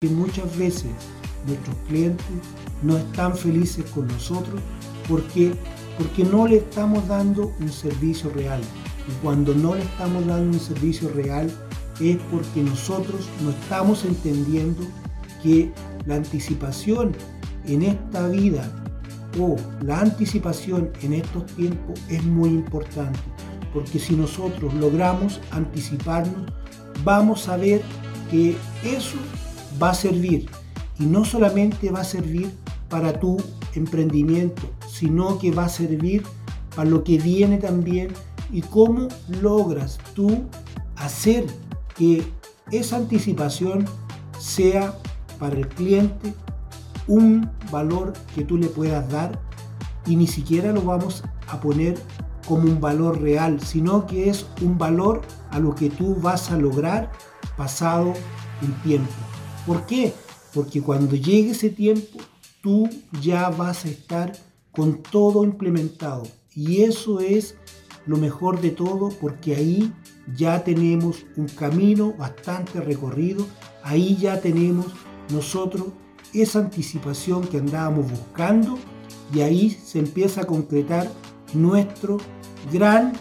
que muchas veces nuestros clientes no están felices con nosotros porque, porque no le estamos dando un servicio real. Y cuando no le estamos dando un servicio real es porque nosotros no estamos entendiendo que la anticipación en esta vida o la anticipación en estos tiempos es muy importante. Porque si nosotros logramos anticiparnos, vamos a ver que eso va a servir. Y no solamente va a servir para tu emprendimiento, sino que va a servir para lo que viene también y cómo logras tú hacer que esa anticipación sea para el cliente un valor que tú le puedas dar y ni siquiera lo vamos a poner como un valor real, sino que es un valor a lo que tú vas a lograr pasado el tiempo. ¿Por qué? Porque cuando llegue ese tiempo, tú ya vas a estar con todo implementado. Y eso es lo mejor de todo porque ahí ya tenemos un camino bastante recorrido, ahí ya tenemos nosotros esa anticipación que andábamos buscando y ahí se empieza a concretar nuestro gran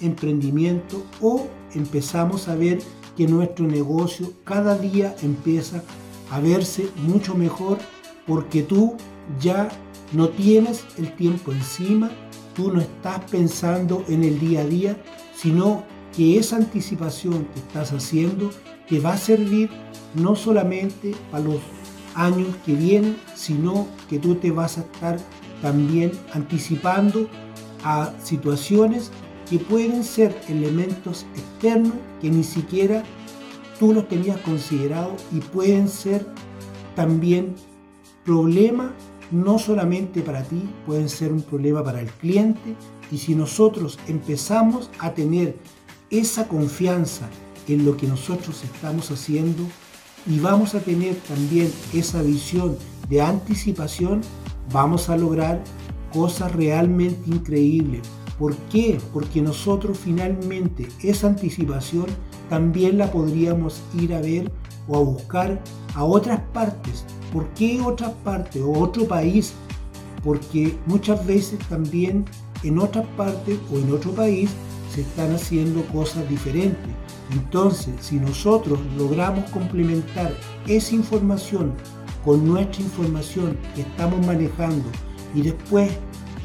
emprendimiento o empezamos a ver que nuestro negocio cada día empieza a verse mucho mejor porque tú ya no tienes el tiempo encima, tú no estás pensando en el día a día, sino que esa anticipación que estás haciendo te va a servir no solamente para los años que vienen, sino que tú te vas a estar también anticipando a situaciones que pueden ser elementos externos que ni siquiera tú los tenías considerado y pueden ser también problemas no solamente para ti, pueden ser un problema para el cliente y si nosotros empezamos a tener esa confianza en lo que nosotros estamos haciendo y vamos a tener también esa visión de anticipación, vamos a lograr cosas realmente increíbles. ¿Por qué? Porque nosotros finalmente esa anticipación también la podríamos ir a ver o a buscar a otras partes. ¿Por qué otras partes o otro país? Porque muchas veces también en otras partes o en otro país se están haciendo cosas diferentes. Entonces, si nosotros logramos complementar esa información con nuestra información que estamos manejando y después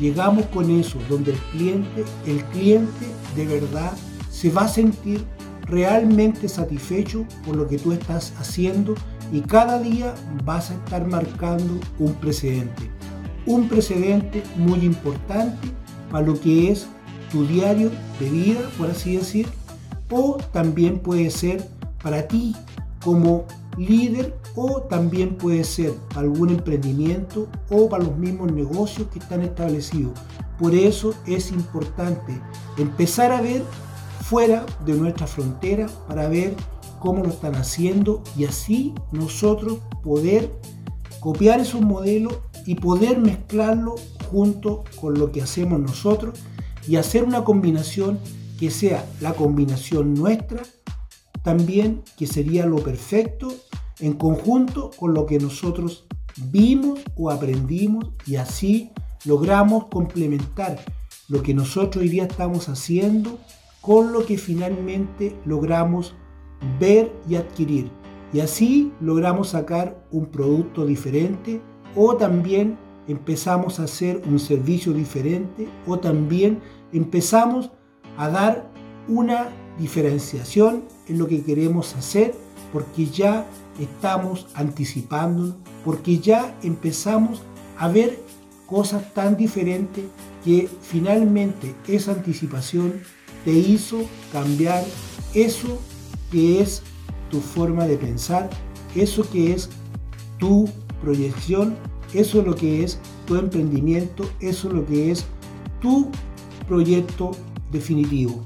llegamos con eso donde el cliente, el cliente de verdad se va a sentir realmente satisfecho por lo que tú estás haciendo y cada día vas a estar marcando un precedente. Un precedente muy importante para lo que es tu diario de vida, por así decir, o también puede ser para ti como líder o también puede ser algún emprendimiento o para los mismos negocios que están establecidos. Por eso es importante empezar a ver fuera de nuestra frontera para ver cómo lo están haciendo y así nosotros poder copiar esos modelos y poder mezclarlo junto con lo que hacemos nosotros y hacer una combinación que sea la combinación nuestra, también que sería lo perfecto en conjunto con lo que nosotros vimos o aprendimos y así logramos complementar lo que nosotros hoy día estamos haciendo con lo que finalmente logramos ver y adquirir. Y así logramos sacar un producto diferente o también empezamos a hacer un servicio diferente o también empezamos a dar una diferenciación en lo que queremos hacer porque ya estamos anticipándonos, porque ya empezamos a ver cosas tan diferentes que finalmente esa anticipación te hizo cambiar eso que es tu forma de pensar, eso que es tu proyección, eso es lo que es tu emprendimiento, eso es lo que es tu proyecto definitivo.